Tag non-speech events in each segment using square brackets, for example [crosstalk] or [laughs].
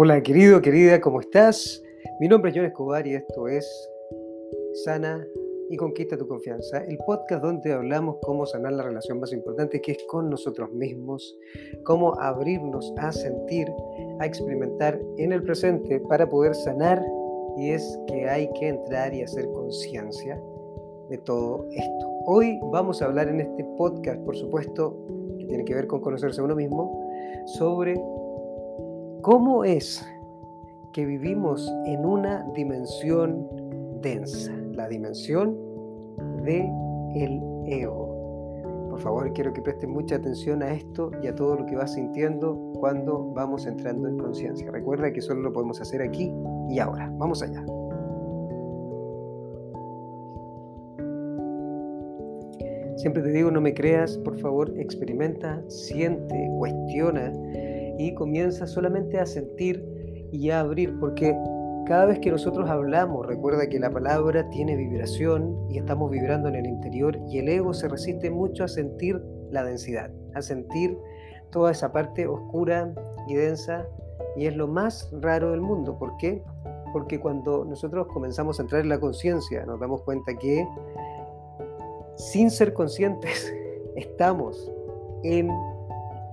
Hola querido, querida, ¿cómo estás? Mi nombre es John Escobar y esto es Sana y Conquista tu Confianza, el podcast donde hablamos cómo sanar la relación más importante que es con nosotros mismos, cómo abrirnos a sentir, a experimentar en el presente para poder sanar y es que hay que entrar y hacer conciencia de todo esto. Hoy vamos a hablar en este podcast, por supuesto, que tiene que ver con conocerse a uno mismo, sobre ¿Cómo es que vivimos en una dimensión densa? La dimensión de el ego. Por favor, quiero que presten mucha atención a esto y a todo lo que vas sintiendo cuando vamos entrando en conciencia. Recuerda que solo lo podemos hacer aquí y ahora. Vamos allá. Siempre te digo, no me creas, por favor, experimenta, siente, cuestiona y comienza solamente a sentir y a abrir, porque cada vez que nosotros hablamos, recuerda que la palabra tiene vibración y estamos vibrando en el interior y el ego se resiste mucho a sentir la densidad, a sentir toda esa parte oscura y densa y es lo más raro del mundo. ¿Por qué? Porque cuando nosotros comenzamos a entrar en la conciencia nos damos cuenta que sin ser conscientes [laughs] estamos en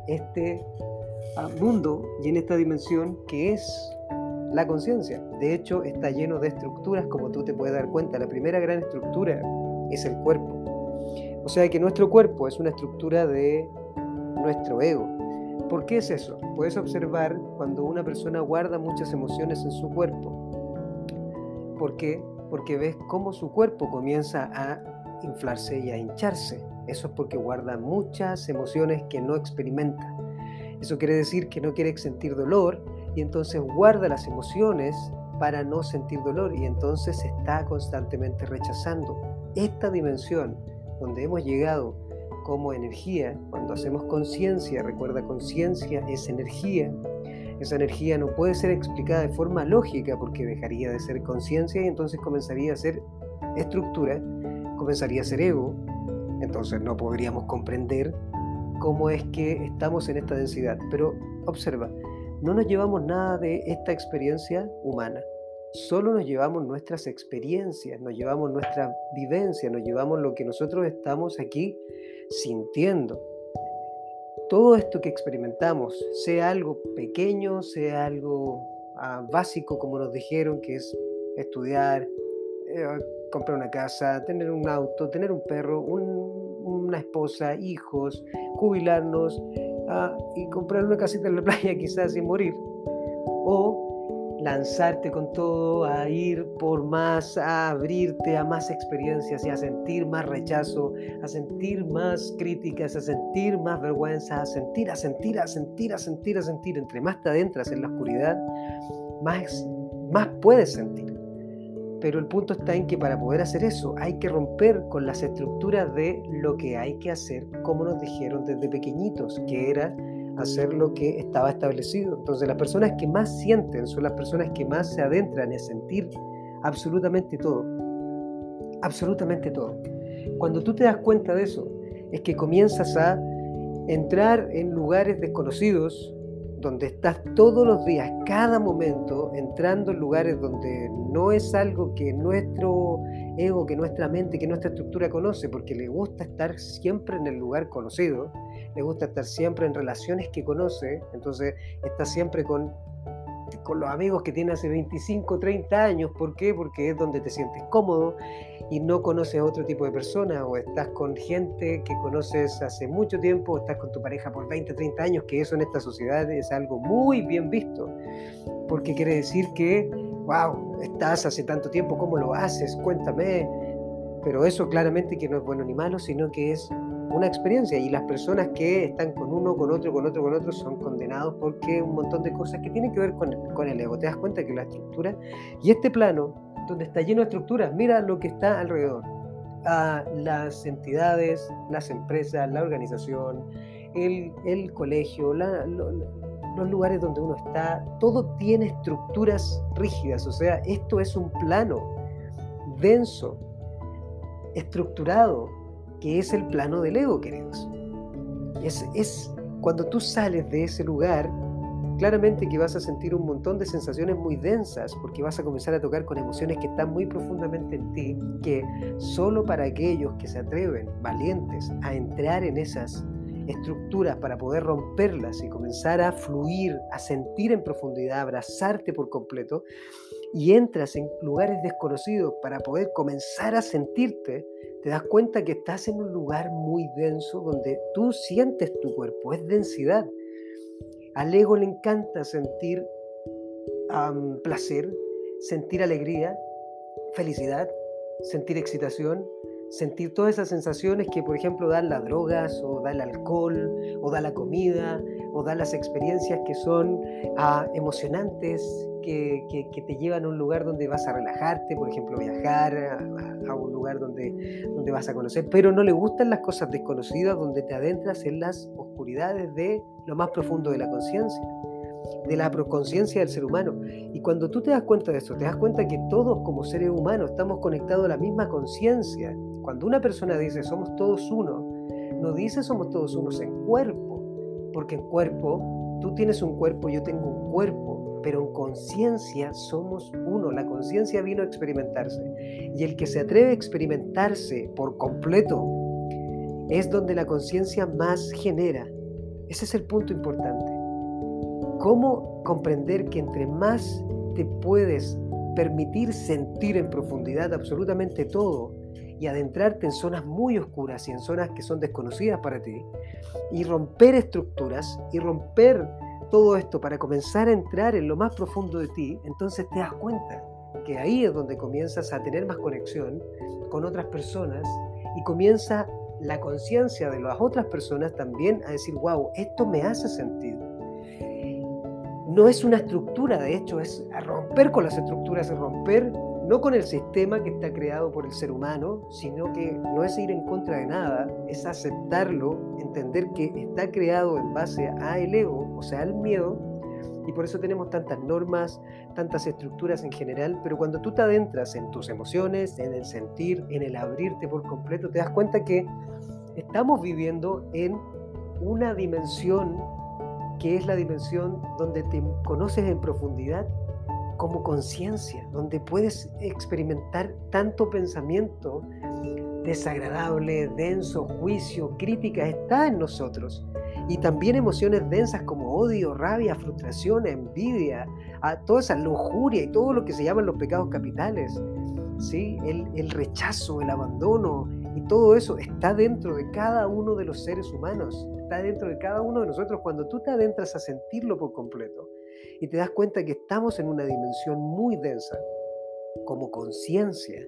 este mundo y en esta dimensión que es la conciencia. De hecho, está lleno de estructuras, como tú te puedes dar cuenta. La primera gran estructura es el cuerpo. O sea que nuestro cuerpo es una estructura de nuestro ego. ¿Por qué es eso? Puedes observar cuando una persona guarda muchas emociones en su cuerpo. ¿Por qué? Porque ves cómo su cuerpo comienza a inflarse y a hincharse. Eso es porque guarda muchas emociones que no experimenta. Eso quiere decir que no quiere sentir dolor y entonces guarda las emociones para no sentir dolor y entonces está constantemente rechazando. Esta dimensión donde hemos llegado como energía, cuando hacemos conciencia, recuerda conciencia es energía, esa energía no puede ser explicada de forma lógica porque dejaría de ser conciencia y entonces comenzaría a ser estructura, comenzaría a ser ego, entonces no podríamos comprender cómo es que estamos en esta densidad. Pero observa, no nos llevamos nada de esta experiencia humana. Solo nos llevamos nuestras experiencias, nos llevamos nuestra vivencia, nos llevamos lo que nosotros estamos aquí sintiendo. Todo esto que experimentamos, sea algo pequeño, sea algo ah, básico, como nos dijeron, que es estudiar, eh, comprar una casa, tener un auto, tener un perro, una esposa, hijos, jubilarnos ah, y comprar una casita en la [laughs] playa quizás sin morir. O lanzarte con todo a ir por más, a abrirte a más experiencias y a sentir más rechazo, a sentir más críticas, a sentir más vergüenza, a sentir, a sentir, a sentir, a sentir, a sentir. Entre más te adentras en la oscuridad, más, más puedes sentir. Pero el punto está en que para poder hacer eso hay que romper con las estructuras de lo que hay que hacer, como nos dijeron desde pequeñitos, que era hacer lo que estaba establecido. Entonces las personas que más sienten son las personas que más se adentran en sentir absolutamente todo. Absolutamente todo. Cuando tú te das cuenta de eso, es que comienzas a entrar en lugares desconocidos, donde estás todos los días, cada momento, entrando en lugares donde no es algo que nuestro ego, que nuestra mente, que nuestra estructura conoce, porque le gusta estar siempre en el lugar conocido, le gusta estar siempre en relaciones que conoce, entonces está siempre con, con los amigos que tiene hace 25, 30 años, ¿por qué? Porque es donde te sientes cómodo y no conoces otro tipo de personas o estás con gente que conoces hace mucho tiempo o estás con tu pareja por 20, 30 años, que eso en esta sociedad es algo muy bien visto, porque quiere decir que, wow, estás hace tanto tiempo, ¿cómo lo haces? Cuéntame. Pero eso claramente que no es bueno ni malo, sino que es una experiencia y las personas que están con uno, con otro, con otro, con otro son condenados porque un montón de cosas que tienen que ver con, con el ego. Te das cuenta que la estructura y este plano donde está lleno de estructuras. Mira lo que está alrededor. a las entidades, las empresas, la organización, el, colegio, los lugares donde uno está, todo tiene estructuras rígidas. O sea, esto es un plano denso, estructurado, que es el plano del ego, queridos. Es, es cuando tú sales de ese lugar, claramente que vas a sentir un montón de sensaciones muy densas porque vas a comenzar a tocar con emociones que están muy profundamente en ti, que solo para aquellos que se atreven, valientes, a entrar en esas estructuras para poder romperlas y comenzar a fluir, a sentir en profundidad, abrazarte por completo, y entras en lugares desconocidos para poder comenzar a sentirte, te das cuenta que estás en un lugar muy denso donde tú sientes tu cuerpo, es densidad. Al ego le encanta sentir placer, sentir alegría, felicidad, sentir excitación, sentir todas esas sensaciones que, por ejemplo, dan las drogas, o da el alcohol, o da la comida, o da las experiencias que son ah, emocionantes, que, te llevan a un lugar donde vas a relajarte, por ejemplo, viajar a, a, un lugar donde, donde vas a conocer, pero no le gustan las cosas desconocidas, donde te adentras en las oscuridades de lo más profundo de la conciencia de la conciencia del ser humano. Y cuando tú te das cuenta de eso, te das cuenta que todos como seres humanos estamos conectados a la misma conciencia. Cuando una persona dice somos todos uno, no dice somos todos unos en cuerpo, porque en cuerpo tú tienes un cuerpo, yo tengo un cuerpo, pero en conciencia somos uno. La conciencia vino a experimentarse. Y el que se atreve a experimentarse por completo es donde la conciencia más genera. Ese es el punto importante. ¿Cómo comprender que entre más te puedes permitir sentir en profundidad absolutamente todo y adentrarte en zonas muy oscuras y en zonas que son desconocidas para ti y romper estructuras y romper todo esto para comenzar a entrar en lo más profundo de ti, entonces te das cuenta que ahí es donde comienzas a tener más conexión con otras personas y comienza la conciencia de las otras personas también a decir, wow, esto me hace sentido no es una estructura, de hecho, es romper con las estructuras, es romper no con el sistema que está creado por el ser humano, sino que no es ir en contra de nada, es aceptarlo, entender que está creado en base a el ego, o sea, al miedo, y por eso tenemos tantas normas, tantas estructuras en general, pero cuando tú te adentras en tus emociones, en el sentir, en el abrirte por completo, te das cuenta que estamos viviendo en una dimensión que es la dimensión donde te conoces en profundidad como conciencia, donde puedes experimentar tanto pensamiento desagradable, denso, juicio, crítica, está en nosotros. Y también emociones densas como odio, rabia, frustración, envidia, a toda esa lujuria y todo lo que se llaman los pecados capitales. ¿sí? El, el rechazo, el abandono y todo eso está dentro de cada uno de los seres humanos está dentro de cada uno de nosotros cuando tú te adentras a sentirlo por completo y te das cuenta que estamos en una dimensión muy densa como conciencia.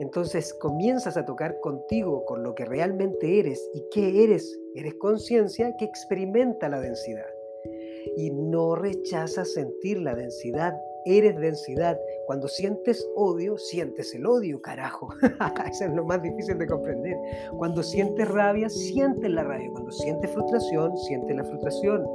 Entonces comienzas a tocar contigo con lo que realmente eres y qué eres. Eres conciencia que experimenta la densidad y no rechazas sentir la densidad. Eres densidad. Cuando sientes odio, sientes el odio, carajo. [laughs] Eso es lo más difícil de comprender. Cuando sientes rabia, sientes la rabia. Cuando sientes frustración, sientes la frustración.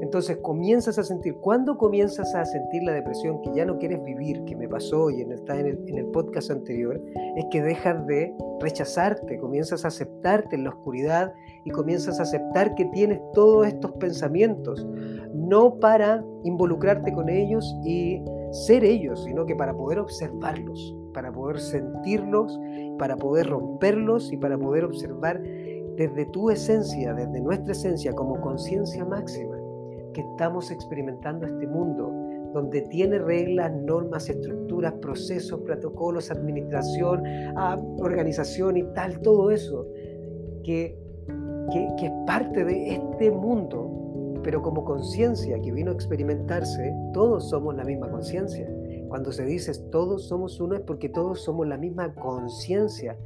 Entonces comienzas a sentir, cuando comienzas a sentir la depresión que ya no quieres vivir, que me pasó y en el, en el podcast anterior, es que dejas de rechazarte, comienzas a aceptarte en la oscuridad y comienzas a aceptar que tienes todos estos pensamientos, no para involucrarte con ellos y ser ellos, sino que para poder observarlos, para poder sentirlos, para poder romperlos y para poder observar desde tu esencia, desde nuestra esencia como conciencia máxima, que estamos experimentando este mundo donde tiene reglas, normas, estructuras, procesos, protocolos, administración, ah, organización y tal, todo eso, que, que, es parte de este mundo pero como conciencia que vino a experimentarse, todos somos la misma conciencia. Cuando se dice todos somos uno es porque todos somos la misma conciencia.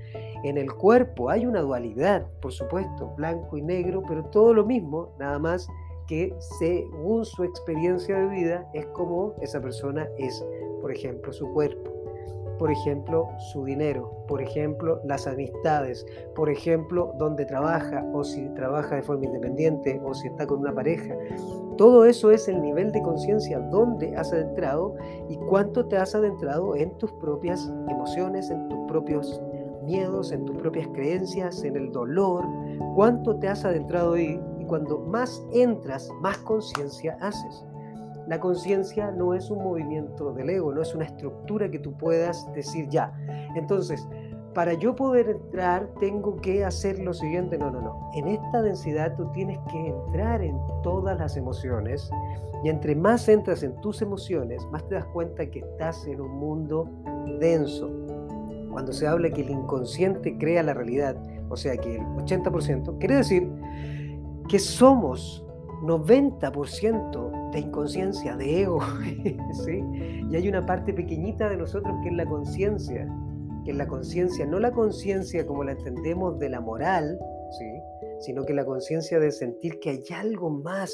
En el cuerpo hay una dualidad, por supuesto, blanco y negro, pero todo lo mismo, nada más que según su experiencia de vida es como esa persona es, por ejemplo, su cuerpo por ejemplo, su dinero, por ejemplo, las amistades, por ejemplo, dónde trabaja o si trabaja de forma independiente o si está con una pareja. Todo eso es el nivel de conciencia donde has adentrado y cuánto te has adentrado en tus propias emociones, en tus propios miedos, en tus propias creencias, en el dolor, cuánto te has adentrado ahí Y cuando más entras, más conciencia haces. La conciencia no es un movimiento del ego, no es una estructura que tú puedas decir ya. Entonces, para yo poder entrar tengo que hacer lo siguiente. No, no, no. En esta densidad tú tienes que entrar en todas las emociones y entre más entras en tus emociones, más te das cuenta que estás en un mundo denso. Cuando se habla que el inconsciente crea la realidad, o sea que el 80%, quiere decir que somos 90% de inconsciencia, de ego, [laughs] ¿sí? Y hay una parte pequeñita de nosotros que es la conciencia, que es la conciencia, no la conciencia como la entendemos de la moral, ¿sí? Sino que la conciencia de sentir que hay algo más.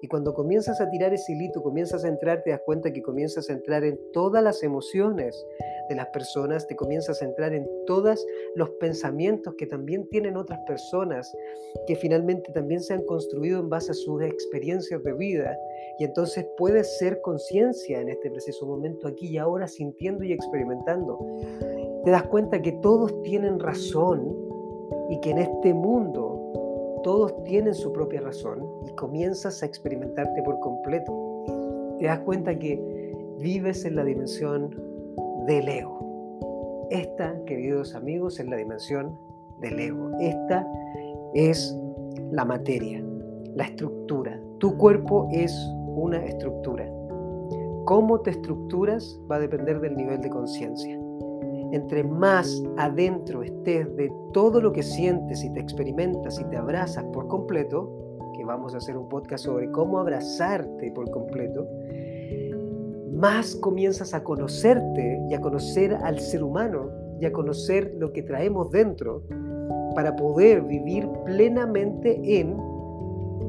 Y cuando comienzas a tirar ese hilito, comienzas a entrar, te das cuenta que comienzas a entrar en todas las emociones, de las personas, te comienzas a centrar en todos los pensamientos que también tienen otras personas, que finalmente también se han construido en base a sus experiencias de vida. Y entonces puedes ser conciencia en este preciso momento, aquí y ahora, sintiendo y experimentando. Te das cuenta que todos tienen razón y que en este mundo todos tienen su propia razón y comienzas a experimentarte por completo. Te das cuenta que vives en la dimensión del ego. Esta, queridos amigos, es la dimensión del ego. Esta es la materia, la estructura. Tu cuerpo es una estructura. Cómo te estructuras va a depender del nivel de conciencia. Entre más adentro estés de todo lo que sientes y te experimentas y te abrazas por completo, que vamos a hacer un podcast sobre cómo abrazarte por completo, más comienzas a conocerte y a conocer al ser humano y a conocer lo que traemos dentro para poder vivir plenamente en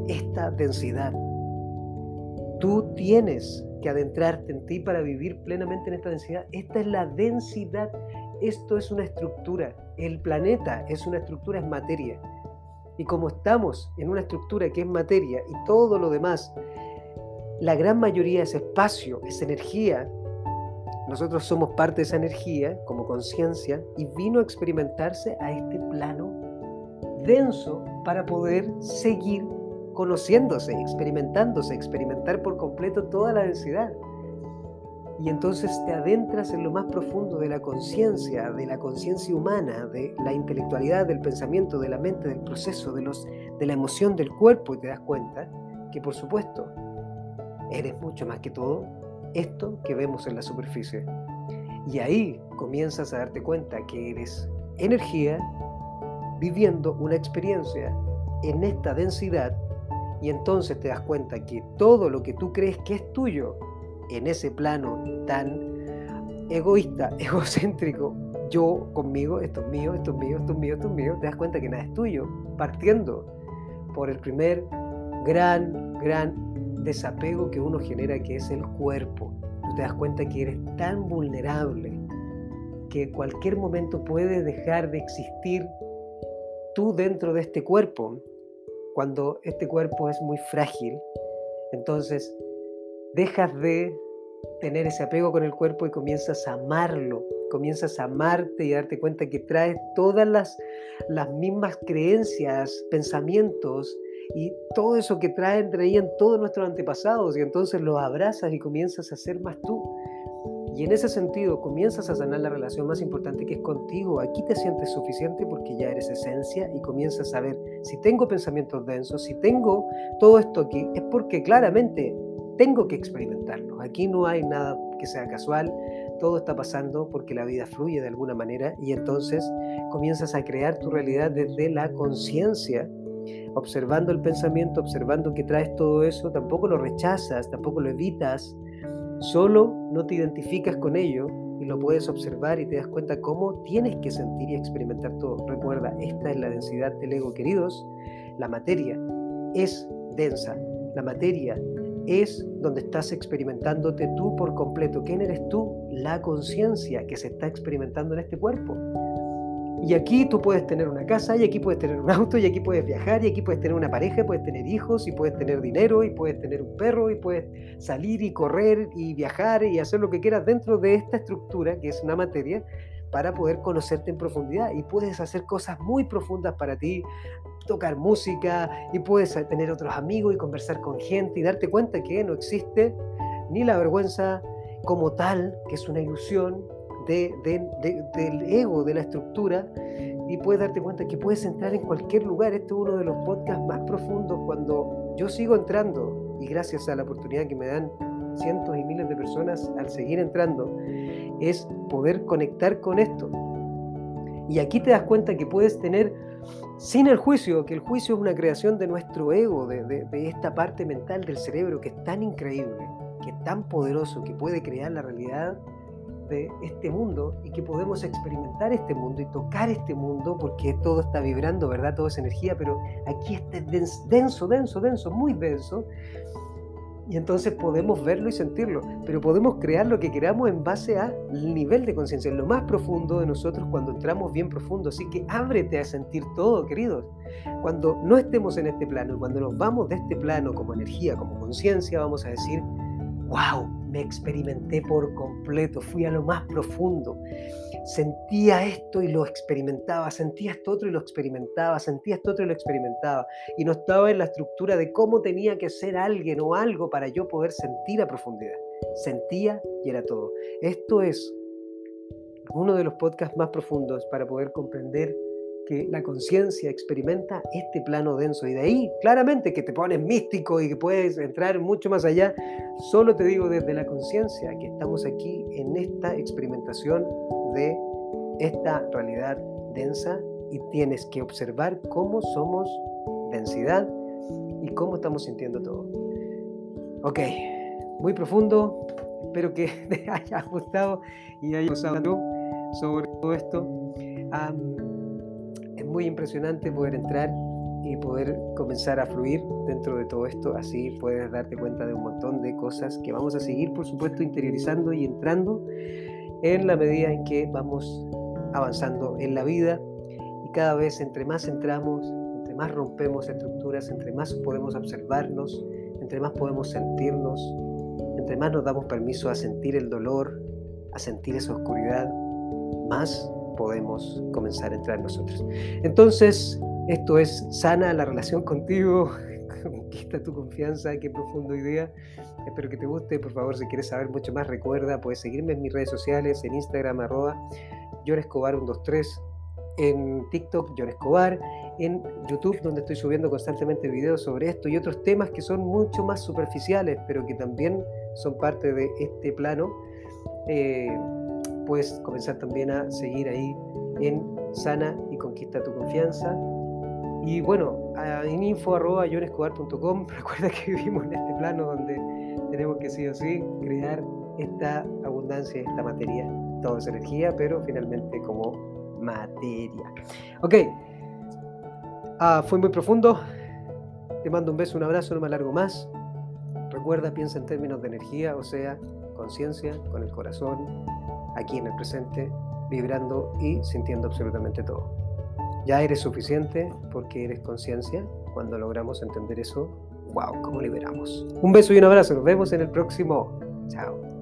esta densidad. Tú tienes que adentrarte en ti para vivir plenamente en esta densidad. Esta es la densidad. Esto es una estructura. El planeta es una estructura, es materia. Y como estamos en una estructura que es materia y todo lo demás la gran mayoría es espacio, es energía. Nosotros somos parte de esa energía como conciencia y vino a experimentarse a este plano denso para poder seguir conociéndose, experimentándose, experimentar por completo toda la densidad. Y entonces te adentras en lo más profundo de la conciencia, de la conciencia humana, de la intelectualidad, del pensamiento, de la mente, del proceso, de, los, de la emoción del cuerpo y te das cuenta que por supuesto eres mucho más que todo esto que vemos en la superficie. Y ahí comienzas a darte cuenta que eres energía viviendo una experiencia en esta densidad y entonces te das cuenta que todo lo que tú crees que es tuyo en ese plano tan egoísta, [laughs] egocéntrico, yo conmigo, esto es mío, esto es mío, esto es mío, esto es mío, te das cuenta que nada es tuyo, partiendo por el primer gran, gran desapego que uno genera, que es el cuerpo. Tú te das cuenta que eres tan vulnerable que cualquier momento puede dejar de existir tú dentro de este cuerpo, cuando este cuerpo es muy frágil. Entonces, dejas de tener ese apego con el cuerpo y comienzas a amarlo, comienzas a amarte y darte cuenta que traes todas las, las mismas creencias, pensamientos, y todo eso que traen, traían todos nuestros antepasados y entonces los abrazas y comienzas a ser más tú. Y en ese sentido comienzas a sanar la relación más importante que es contigo. Aquí te sientes suficiente porque ya eres esencia y comienzas a ver si tengo pensamientos densos, si tengo todo esto aquí, es porque claramente tengo que experimentarlo. Aquí no hay nada que sea casual, todo está pasando porque la vida fluye de alguna manera y entonces comienzas a crear tu realidad desde la conciencia observando el pensamiento, observando que traes todo eso, tampoco lo rechazas, tampoco lo evitas, solo no te identificas con ello y lo puedes observar y te das cuenta cómo tienes que sentir y experimentar todo. Recuerda, esta es la densidad del ego, queridos. La materia es densa, la materia es donde estás experimentándote tú por completo. ¿Quién eres tú? La conciencia que se está experimentando en este cuerpo. Y aquí tú puedes tener una casa, y aquí puedes tener un auto, y aquí puedes viajar, y aquí puedes tener una pareja, puedes tener hijos, y puedes tener dinero, y puedes tener un perro, y puedes salir y correr y viajar y hacer lo que quieras dentro de esta estructura que es una materia, para poder conocerte en profundidad. Y puedes hacer cosas muy profundas para ti, tocar música y puedes tener otros amigos y conversar con gente y darte cuenta que no existe ni la vergüenza como tal, que es una ilusión de, del ego, de la estructura, y puedes darte cuenta que puedes entrar en cualquier lugar. Este es uno de los podcasts más profundos cuando yo sigo entrando y gracias a la oportunidad que me dan cientos y miles de personas al seguir entrando, es poder conectar con esto. Y aquí te das cuenta que puedes tener, sin el juicio, que el juicio es una creación de nuestro ego, de, de esta parte mental del cerebro que es tan increíble, que es tan poderoso, que puede crear la realidad de este mundo y que podemos experimentar este mundo y tocar este mundo porque todo está vibrando, ¿verdad? Todo es energía, pero aquí está denso, denso, denso, muy denso. Y entonces podemos verlo y sentirlo, pero podemos crear lo que queramos en base al nivel de conciencia, en lo más profundo de nosotros cuando entramos bien profundo. Así que ábrete a sentir todo, queridos. Cuando no estemos en este plano y cuando nos vamos de este plano como energía, como conciencia, vamos a decir, wow, me experimenté por completo, fui a lo más profundo. Sentía esto y lo experimentaba, sentía esto otro y lo experimentaba, sentía esto otro y lo experimentaba. Y no estaba en la estructura de cómo tenía que ser alguien o algo para yo poder sentir a profundidad. Sentía y era todo. Esto es uno de los podcasts más profundos para poder comprender que la conciencia experimenta este plano denso y de ahí claramente que te pones místico y que puedes entrar mucho más allá, solo te digo desde la conciencia que estamos aquí en esta experimentación de esta realidad densa y tienes que observar cómo somos densidad y cómo estamos sintiendo todo. Ok, muy profundo, espero que [laughs] te haya gustado y haya gustado sobre todo esto muy impresionante poder entrar y poder comenzar a fluir dentro de todo esto. Así puedes darte cuenta de un montón de cosas que vamos a seguir, por supuesto, interiorizando y entrando en la medida en que vamos avanzando en la vida. Y cada vez entre más entramos, entre más rompemos estructuras, entre más podemos observarnos, entre más podemos sentirnos, entre más nos damos permiso a sentir el dolor, a sentir esa oscuridad, más podemos comenzar a entrar nosotros. Entonces, esto es sana la relación contigo, [laughs] conquista tu confianza, qué profundo idea. Espero que te guste, por favor, si quieres saber mucho más, recuerda, puedes seguirme en mis redes sociales, en Instagram, arroba Escobar123, en TikTok, John Escobar, en YouTube, donde estoy subiendo constantemente videos sobre esto y otros temas que son mucho más superficiales, pero que también son parte de este plano. Eh, puedes comenzar también a seguir ahí en Sana y Conquista tu Confianza. Y bueno, en info.yonescobar.com, [laughs] recuerda que vivimos en este plano donde tenemos que sí o sí crear esta abundancia, esta materia. Todo es energía, pero finalmente como materia. Ok, ah, fue muy profundo. Te mando un beso, un abrazo, no me alargo más. Recuerda, piensa en términos de energía, o sea, conciencia, con el corazón, aquí en el presente, vibrando y sintiendo absolutamente todo. Ya eres suficiente porque eres conciencia. Cuando logramos entender eso, wow, cómo liberamos. Un beso y un abrazo. Nos vemos en el próximo. Chao.